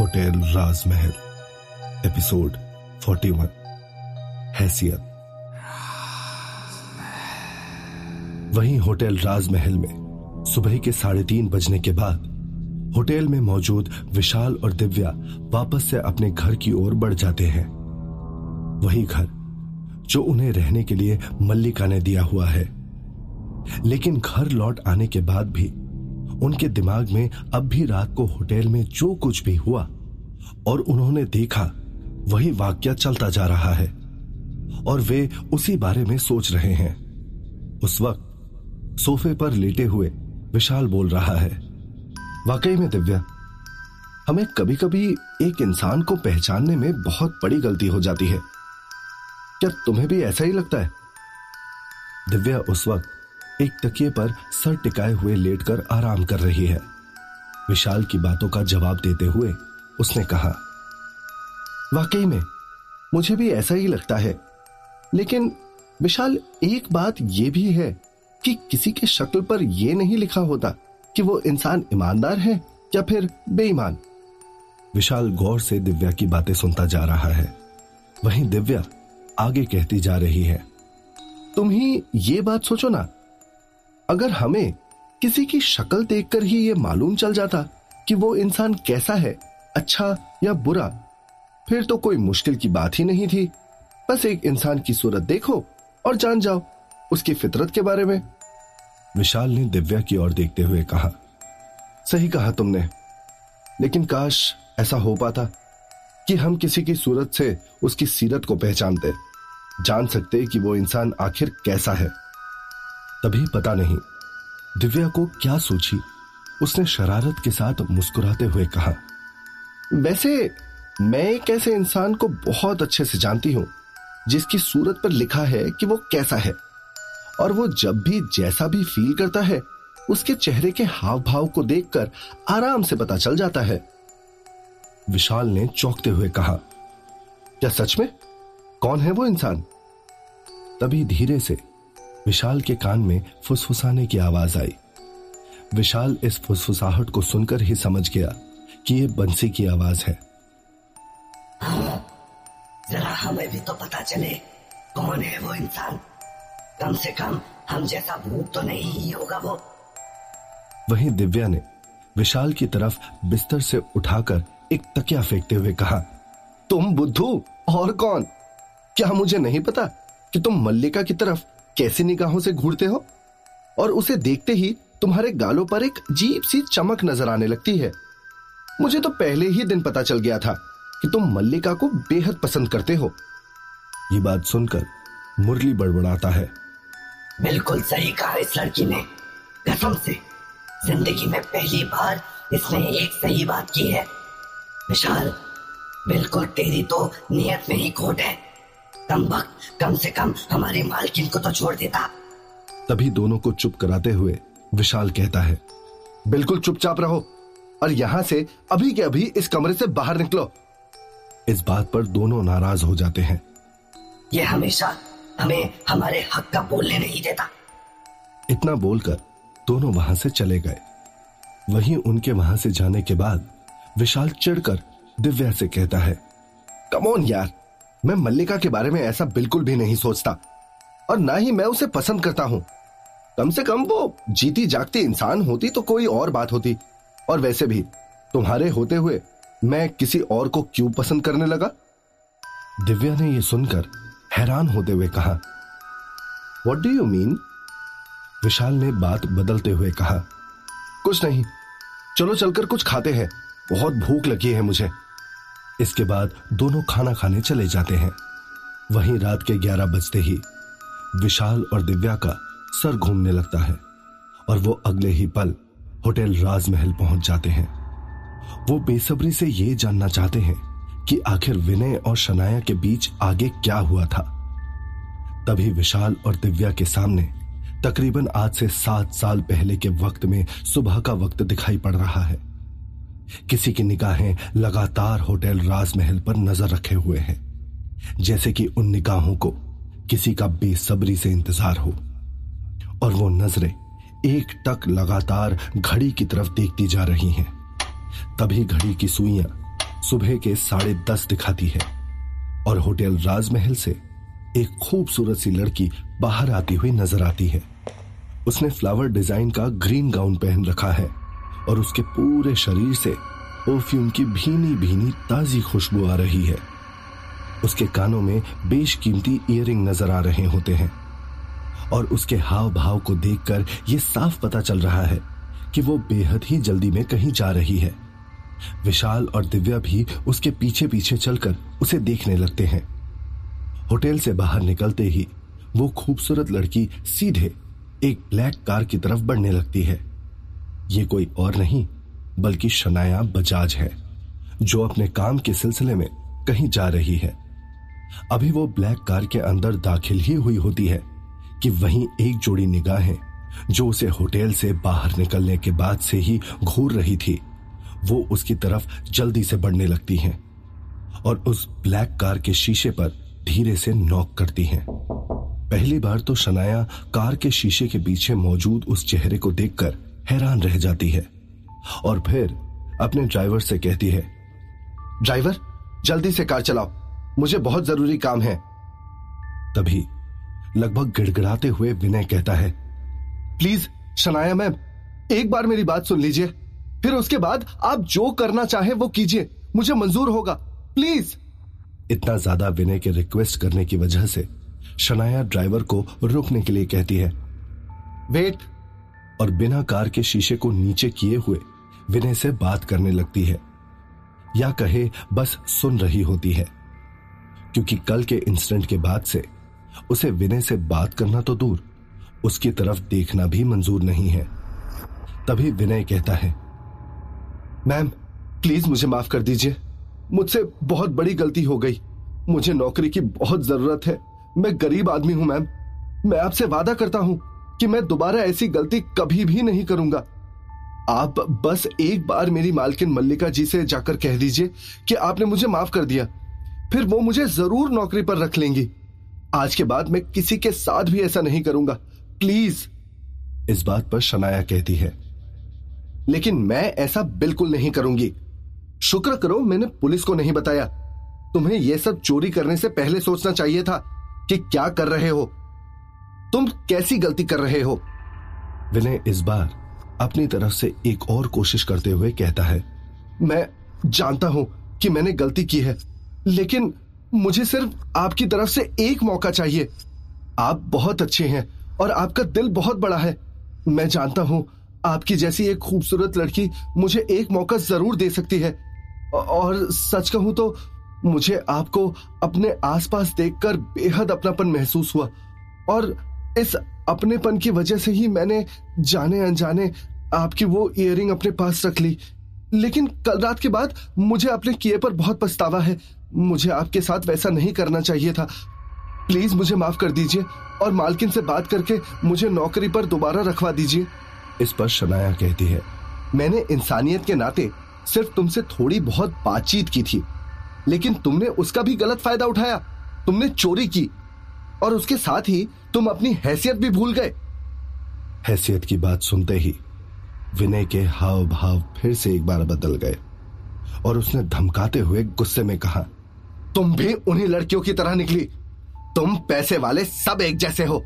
Hotel राजमहल, episode 41 हैसियत। वहीं hotel राजमहल में सुबह के साढ़े तीन बजने के बाद होटल में मौजूद विशाल और दिव्या वापस से अपने घर की ओर बढ़ जाते हैं। वही घर, जो उन्हें रहने के लिए मल्लिका ने दिया हुआ है। लेकिन घर लौट आने के बाद भी उनके दिमाग में अब भी रात को होटल में जो कुछ भी हुआ और उन्होंने देखा, वही वाक्य चलता जा रहा है। और वे उसी बारे में सोच रहे हैं। उस वक्त सोफे पर लेटे हुए विशाल बोल रहा है, वाकई में दिव्या, हमें कभी कभी एक इंसान को पहचानने में बहुत बड़ी गलती हो जाती है। क्या तुम्हें भी ऐसा ही लगता है? दिव्या उस वक्त एक तकिए पर सर टिकाए हुए लेटकर आराम कर रही है। विशाल की बातों का जवाब देते हुए उसने कहा, वाकई में, मुझे भी ऐसा ही लगता है। लेकिन विशाल, एक बात यह भी है कि किसी के शक्ल पर यह नहीं लिखा होता कि वो इंसान ईमानदार है या फिर बेईमान। विशाल गौर से दिव्या की बातें सुनता जा रहा है। वहीं दिव्या आगे कहती जा रही है, तुम ही ये बात सोचो ना अगर हमें किसी की शक्ल देखकर ही ये मालूम चल जाता कि वो इंसान कैसा है अच्छा या बुरा, फिर तो कोई मुश्किल की बात ही नहीं थी। बस एक इंसान की सूरत देखो और जान जाओ उसकी फितरत के बारे में। विशाल ने दिव्या की ओर देखते हुए कहा, सही कहा तुमने, लेकिन काश ऐसा हो पाता कि हम किसी की सूरत से उसकी सीरत को पहचानते, जान सकते कि वो इंसान आखिर कैसा है। तभी पता नहीं, दिव्या को क्या सोची उसने शरारत के साथ मुस्कुराते हुए कहा, वैसे मैं एक ऐसे इंसान को बहुत अच्छे से जानती हूँ, जिसकी सूरत पर लिखा है कि वो कैसा है। और वो जब भी जैसा भी फील करता है, उसके चेहरे के हाव भाव को देखकर आराम से पता चल जाता है। विशाल ने चौंकते हुए कहा, क्या सच में? कौन है वो इंसान? तभी धीरे से विशाल के कान में फुसफुसाने की आवाज़ आई। विशाल इस फुसफुसाहट को सुनकर ही समझ गया कि यह बंसी की आवाज़ है। जरा हमें भी तो पता चले कौन है वो इंसान। कम से कम हम जैसा भूत तो नहीं ही होगा वो। वहीं दिव्या ने विशाल की तरफ़ बिस्तर से उठाकर एक तकिया फेंकते हुए कहा तुम बुद्धू और कौन? क्या मुझे नहीं पता कि तुम मल्लिका की तरफ़ कैसी निगाहों से घूरते हो? और उसे देखते ही तुम्हारे गालों पर एक जीप सी चमक नज़र आने लगती है। मुझे तो पहले ही दिन पता चल गया था कि तुम मल्लिका को बेहद पसंद करते हो। ये बात सुनकर मुरली बड़बड़ाता है। बिल्कुल सही कहा इस लड़की ने। कसम से, ज़िंदगी में पहली बार इसने एक सही बात की है। विशाल, बिल्कुल तेरी तो नियत में ही खोट है। कम वक्त कम से कम हमारे मालकिन को तो छोड़ देता। तभी दोनों को चुप कराते हुए विशाल कहता है बिल्कुल चुपचाप रहो और यहाँ से अभी के अभी इस कमरे से बाहर निकलो। इस बात पर दोनों नाराज़ हो जाते हैं। ये हमेशा हमें हमारे हक का बोलने नहीं देता। इतना बोलकर दोनों वहाँ से चले गए। वहीं उनके वहाँ से जाने के बाद विशाल चिढ़कर दिव्या से कहता है कमोन यार मैं मल्लिका के बारे में ऐसा बिल्कुल भी नहीं सोचता। और ना ही मैं उसे पसंद करता हूँ। कम से कम वो जीती जागती इंसान होती तो कोई और बात होती। और वैसे भी, तुम्हारे होते हुए मैं किसी और को क्यों पसंद करने लगा? दिव्या ने यह सुनकर हैरान होते हुए कहा what do you mean Vishal ने बात बदलते हुए कहा, कुछ नहीं। चलो चलकर कुछ खाते हैं। बहुत भूख लगी है मुझे। इसके बाद दोनों खाना खाने चले जाते हैं। वहीं रात के ग्यारह बजते ही विशाल और दिव्या का सर घूमने लगता है और वो अगले ही पल होटल राजमहल पहुँच जाते हैं। वो बेसब्री से ये जानना चाहते हैं कि आखिर विनय और शनाया के बीच आगे क्या हुआ था। तभी विशाल और दिव्या के सामने तकरीबन आज से सात साल पहले के वक्त में सुबह का वक्त दिखाई पड़ रहा है। किसी की निगाहें लगातार होटल राजमहल पर नज़र रखे हुए हैं। जैसे कि उन निगाहों को किसी का बेसब्री से इंतज़ार हो। और वो नज़रें एक टक लगातार घड़ी की तरफ़ देखती जा रही हैं। तभी घड़ी की सुइयाँ सुबह के साढ़े दस दिखाती है और होटल राजमहल से एक खूबसूरत सी लड़की बाहर आती हुई नज़र आती है। उसने फ्लावर डिज़ाइन का ग्रीन गाउन पहन रखा है। और उसके पूरे शरीर से परफ्यूम की भीनी भीनी ताजी खुशबू आ रही है। उसके कानों में बेशकीमती इयरिंग नज़र आ रहे होते हैं। और उसके हाव भाव को देखकर यह साफ़ पता चल रहा है कि वो बेहद ही जल्दी में कहीं जा रही है। विशाल और दिव्या भी उसके पीछे पीछे चलकर उसे देखने लगते हैं। होटल से बाहर निकलते ही वो खूबसूरत लड़की सीधे एक ब्लैक कार की तरफ़ बढ़ने लगती है। ये कोई और नहीं, बल्कि शनाया बजाज है, जो अपने काम के सिलसिले में कहीं जा रही है। अभी वो ब्लैक कार के अंदर दाखिल ही हुई होती है कि वहीं एक जोड़ी निगाहें, जो उसे होटल से बाहर निकलने के बाद से ही घूर रही थी, वो उसकी तरफ़ जल्दी से बढ़ने लगती हैं और उस ब्लैक कार के शीशे पर धीरे से नॉक करती हैं। पहली बार तो शनाया कार के शीशे के पीछे मौजूद उस चेहरे को देखकर हैरान रह जाती है और फिर अपने ड्राइवर से कहती है, ड्राइवर, जल्दी से कार चलाओ। मुझे बहुत ज़रूरी काम है। तभी लगभग गिड़गिड़ाते हुए विनय कहता है, प्लीज़, शनाया मैम, एक बार मेरी बात सुन लीजिए। फिर उसके बाद आप जो करना चाहे वो कीजिए। मुझे मंजूर होगा। प्लीज़! इतना ज़्यादा विनय के रिक्वेस्ट करने की वजह से शनाया ड्राइवर को रुकने के लिए कहती है, वेट और बिना कार के शीशे को नीचे किए हुए विनय से बात करने लगती है। या कहे, बस सुन रही होती है। क्योंकि कल के इंसिडेंट के बाद से उसे विनय से बात करना तो दूर, उसकी तरफ़ देखना भी मंजूर नहीं है। तभी विनय कहता है, मैम, प्लीज़ मुझे माफ़ कर दीजिए। मुझसे बहुत बड़ी गलती हो गई। मुझे नौकरी की बहुत ज़रूरत है। मैं गरीब आदमी हूँ, मैम। मैं आपसे वादा करता हूँ। कि मैं दोबारा ऐसी गलती कभी भी नहीं करूँगा। आप बस एक बार मेरी मालकिन मल्लिका जी से जाकर कह दीजिए कि आपने मुझे माफ़ कर दिया। फिर वो मुझे ज़रूर नौकरी पर रख लेंगी। आज के बाद मैं किसी के साथ भी ऐसा नहीं करूँगा। प्लीज़। इस बात पर शनाया कहती है। लेकिन मैं ऐसा बिल्कुल नहीं करूँगी। शुक्र करो मैंने पुलिस को नहीं बताया। तुम्हें यह सब चोरी करने से पहले सोचना चाहिए था कि क्या कर रहे हो। तुम कैसी गलती कर रहे हो? विनय इस बार अपनी तरफ़ से एक और कोशिश करते हुए कहता है मैं जानता हूँ कि मैंने गलती की है लेकिन मुझे सिर्फ़ आपकी तरफ़ से एक मौका चाहिए। आप बहुत अच्छे हैं और आपका दिल बहुत बड़ा है। मैं जानता हूँ आपकी जैसी एक खूबसूरत लड़की मुझे एक मौका ज़रूर दे सकती है। और सच कहूँ तो मुझे आपको अपने आसपास देखकर बेहद अपनापन महसूस हुआ और इस अपनेपन की वजह से ही मैंने जाने अनजाने आपकी वो इयरिंग अपने पास रख ली। लेकिन कल रात के बाद मुझे अपने किए पर बहुत पछतावा है। मुझे आपके साथ वैसा नहीं करना चाहिए था। प्लीज़ मुझे माफ़ कर दीजिए और मालकिन से बात करके मुझे नौकरी पर दोबारा रखवा दीजिए। इस पर शनाया कहती है, मैंने इंसानियत के नाते सिर्फ़ तुमसे थोड़ी बहुत बातचीत की थी, लेकिन तुमने उसका भी गलत फ़ायदा उठाया। तुमने चोरी की और उसके साथ ही तुम अपनी हैसियत भी भूल गए। हैसियत की बात सुनते ही विनय के हाव भाव फिर से एक बार बदल गए और उसने धमकाते हुए गुस्से में कहा तुम भी उन्हीं लड़कियों की तरह निकली। तुम पैसे वाले सब एक जैसे हो।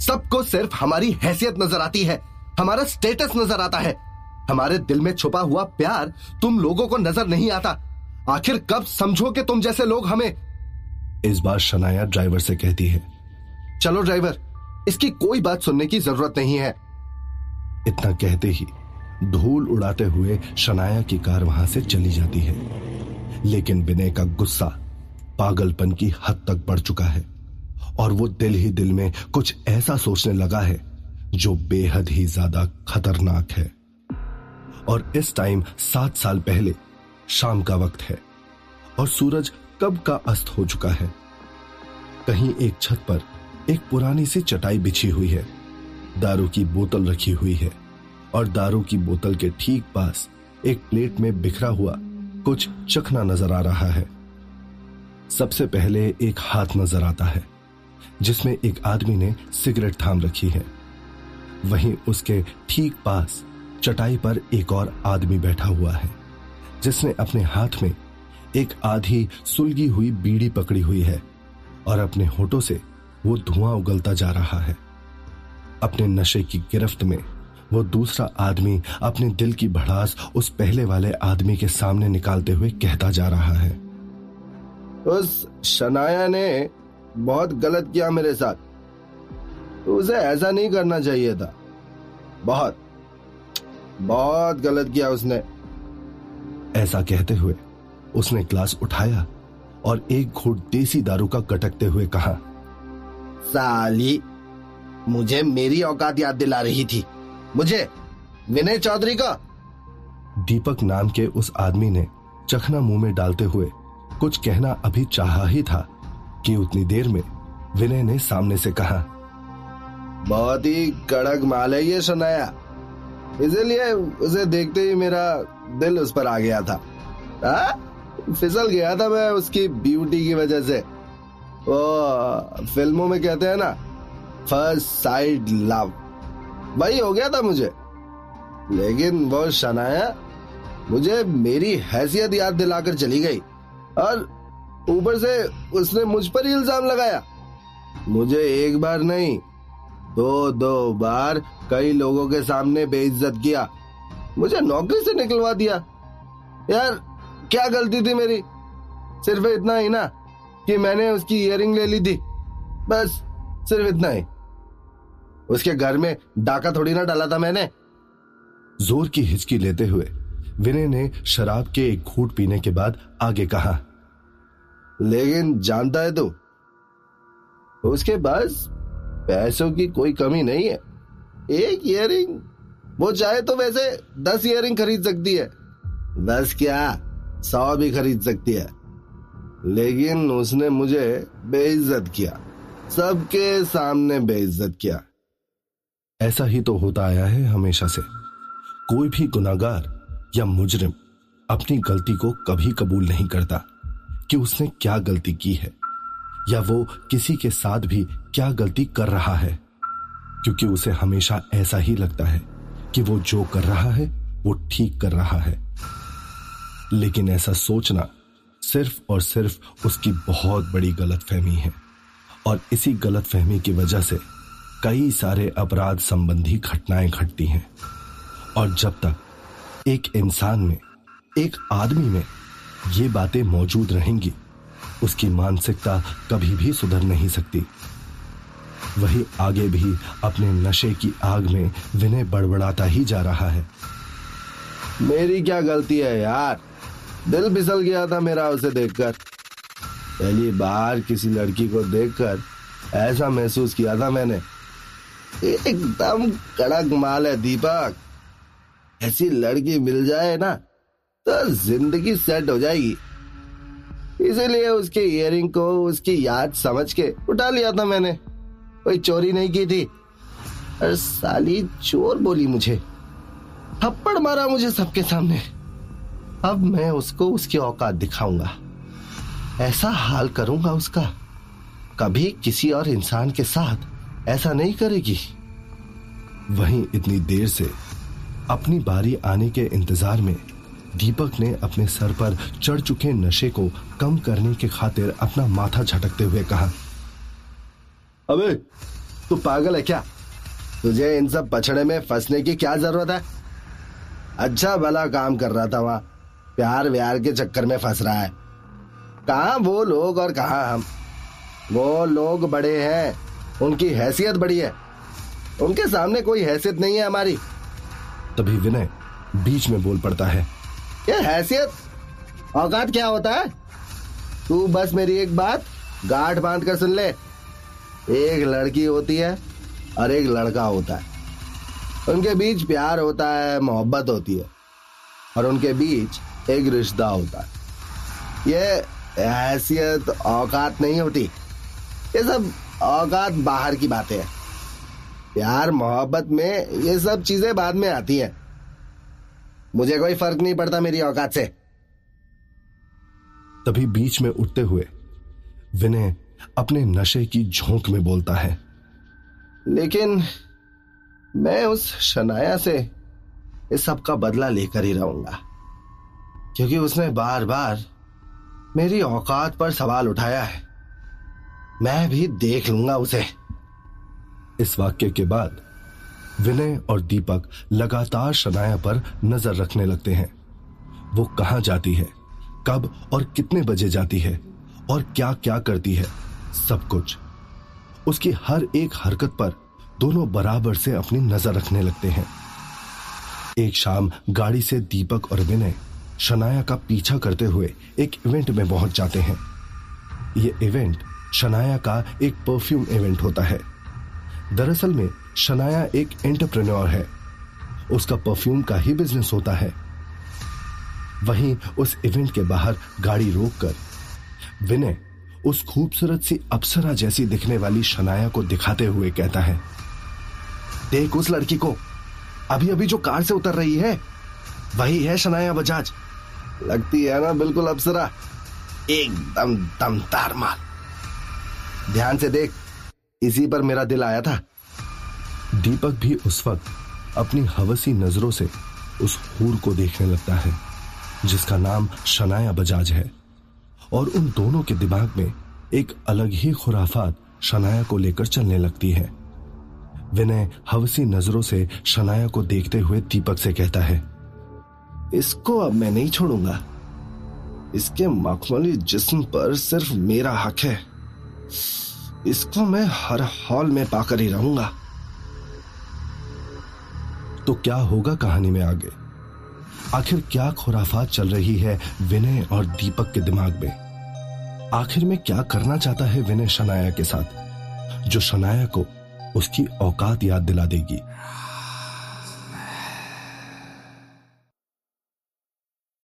सबको सिर्फ़ हमारी हैसियत नज़र आती है हमारा स्टेटस नज़र आता है। हमारे दिल में छुपा हुआ प्यार तुम लोगों को नज़र नहीं आता। आखिर कब समझो कि तुम जैसे लोग हमें इस बार शनाया ड्राइवर से कहती है, चलो ड्राइवर, इसकी कोई बात सुनने की ज़रूरत नहीं है। इतना कहते ही धूल उड़ाते हुए शनाया की कार वहाँ से चली जाती है। लेकिन विनय का गुस्सा पागलपन की हद तक बढ़ चुका है और वो दिल ही दिल में कुछ ऐसा सोचने लगा है जो बेहद ही ज़्यादा खतरनाक है। और इस टाइम सात साल पहले शाम का वक्त है और सूरज कब का अस्त हो चुका है? कहीं एक छत पर एक पुरानी सी चटाई बिछी हुई है। दारू की बोतल रखी हुई है और दारू की बोतल के ठीक पास एक प्लेट में बिखरा हुआ कुछ चखना नज़र आ रहा है। सबसे पहले एक हाथ नज़र आता है, जिसमें एक आदमी ने सिगरेट थाम रखी है। वहीं उसके ठीक पास चटाई पर एक और आदमी बैठा हुआ है, जिसने अपने हाथ में एक आधी सुलगी हुई बीड़ी पकड़ी हुई है और अपने होठों से वो धुआँ उगलता जा रहा है। अपने नशे की गिरफ्त में वो दूसरा आदमी अपने दिल की भड़ास उस पहले वाले आदमी के सामने निकालते हुए कहता जा रहा है। उस शनाया ने बहुत गलत किया मेरे साथ। उसे ऐसा नहीं करना चाहिए था। बहुत बहुत गलत किया उसने। ऐसा कहते हुए उसने ग्लास उठाया और एक घूट देसी दारू का कटकते हुए कहा साली मुझे मेरी औकात याद दिला रही थी। मुझे विनय चौधरी का। दीपक नाम के उस आदमी ने चखना मुँह में डालते हुए कुछ कहना अभी चाहा ही था कि उतनी देर में विनय ने सामने से कहा बहुत ही कड़क माल है ये सुनाया। इसीलिए उसे देखते ही मेरा दिल उस पर आ गया था। आ? फिसल गया था मैं उसकी ब्यूटी की वजह से। वो, फ़िल्मों में कहते हैं ना फ़र्स्ट साइड लव वही हो गया था मुझे। लेकिन वो शनाया मुझे मेरी हैसियत याद दिलाकर चली गई और ऊपर से उसने मुझ पर ही इल्ज़ाम लगाया। मुझे एक बार नहीं, दो दो बार कई लोगों के सामने बेइज्जत किया। मुझे नौकरी से निकलवा दिया। यार क्या गलती थी मेरी? सिर्फ़ इतना ही ना, कि मैंने उसकी इयरिंग ले ली थी। बस सिर्फ़ इतना ही। उसके घर में डाका थोड़ी ना डाला था मैंने। ज़ोर की हिचकी लेते हुए विनय ने शराब के एक घूट पीने के बाद आगे कहा, लेकिन जानता है तू, उसके पास पैसों की कोई कमी नहीं है। एक इयरिंग वो चाहे तो वैसे दस इयरिंग खरीद सकती है। दस क्या? सौ भी खरीद सकती है। लेकिन उसने मुझे बेइज्जत किया। सबके सामने बेइज्जत किया। ऐसा ही तो होता आया है हमेशा से। कोई भी गुनागार या मुजरिम अपनी गलती को कभी कबूल नहीं करता कि उसने क्या गलती की है, या वो किसी के साथ भी क्या गलती कर रहा है। क्योंकि उसे हमेशा ऐसा ही लगता है कि वो जो कर रहा है, वो ठीक कर रहा है। लेकिन ऐसा सोचना सिर्फ़ और सिर्फ़ उसकी बहुत बड़ी गलत फहमी है। और इसी गलत फहमी की वजह से कई सारे अपराध संबंधी घटनाएँ घटती हैं। और जब तक एक इंसान में, एक आदमी में ये बातें मौजूद रहेंगी, उसकी मानसिकता कभी भी सुधर नहीं सकती। वही आगे भी अपने नशे की आग में विनय बड़बड़ाता ही जा रहा है। मेरी क्या गलती है यार? दिल फिसल गया था मेरा उसे देखकर। पहली बार किसी लड़की को देखकर ऐसा महसूस किया था मैंने। एकदम कड़क माल है, दीपक। ऐसी लड़की मिल जाए ना तो ज़िंदगी सेट हो जाएगी। इसीलिए उसके इयरिंग को, उसकी याद समझ के उठा लिया था मैंने। कोई चोरी नहीं की थी। और साली चोर बोली मुझे। थप्पड़ मारा मुझे सबके सामने। अब मैं उसको उसकी औकात दिखाऊँगा। ऐसा हाल करूँगा उसका। कभी किसी और इंसान के साथ ऐसा नहीं करेगी। वहीं इतनी देर से अपनी बारी आने के इंतज़ार में दीपक ने अपने सर पर चढ़ चुके नशे को कम करने के खातिर अपना माथा झटकते हुए कहा, अबे, तू पागल है क्या? तुझे इन सब पछड़े में फंसने की क्या ज़रूरत है? अच्छा भला काम कर रहा था वहाँ। प्यार व्यार के चक्कर में फंस रहा है। कहा वो लोग और कहा हम? वो लोग बड़े हैं। उनकी हैसियत बड़ी है। उनके सामने कोई हैसियत नहीं है हमारी। तभी विनय बीच में बोल पड़ता है। ये हैसियत? औकात क्या होता है? तू बस मेरी एक बात गांठ बाँध कर सुन ले। एक लड़की होती है और एक लड़का होता है। उनके बीच प्यार होता है मोहब्बत होती है। और उनके बीच एक रिश्ता होता ये हैसियत, औकात नहीं होती। ये सब औकात बाहर की बातें हैं। प्यार, मोहब्बत में ये सब चीज़ें बाद में आती हैं। मुझे कोई फ़र्क नहीं पड़ता मेरी औकात से। तभी बीच में उठते हुए विनय अपने नशे की झोंक में बोलता है, लेकिन मैं उस शनाया से इस सब का बदला लेकर ही रहूँगा। क्योंकि उसने बार बार मेरी औकात पर सवाल उठाया है। मैं भी देख लूँगा उसे। इस वाक्य के बाद विनय और दीपक लगातार शनाया पर नज़र रखने लगते हैं। वो कहाँ जाती है, कब और कितने बजे जाती है और क्या क्या करती है, सब कुछ। उसकी हर एक हरकत पर दोनों बराबर से अपनी नज़र रखने लगते हैं। एक शाम गाड़ी से दीपक और विनय शनाया का पीछा करते हुए एक इवेंट में पहुँच जाते हैं। यह इवेंट शनाया का एक परफ्यूम इवेंट होता है। दरअसल में शनाया एक एंटरप्रेन्योर है। उसका परफ्यूम का ही बिज़नेस होता है। वहीं उस इवेंट के बाहर गाड़ी रोककर विनय उस खूबसूरत सी अप्सरा जैसी दिखने वाली शनाया को दिखाते हुए कहता है, देख उस लड़की को। अभी अभी जो कार से उतर रही है, वही है शनाया बजाज। लगती है ना, बिल्कुल अप्सरा। एकदम दमदार माल। ध्यान से देख, इसी पर मेरा दिल आया था। दीपक भी उस वक्त अपनी हवसी नज़रों से उस हूर को देखने लगता है, जिसका नाम शनाया बजाज है। और उन दोनों के दिमाग में एक अलग ही खुराफात शनाया को लेकर चलने लगती है। विनय हवसी नज़रों से शनाया को देखते हुए दीपक से कहता है इसको अब मैं नहीं छोड़ूँगा। इसके मखमली जिस्म पर सिर्फ़ मेरा हक है। इसको मैं हर हॉल में पाकर ही रहूँगा। तो क्या होगा कहानी में आगे? आखिर क्या खुराफात चल रही है विनय और दीपक के दिमाग में? आखिर में क्या करना चाहता है विनय शनाया के साथ, जो शनाया को उसकी औकात याद दिला देगी?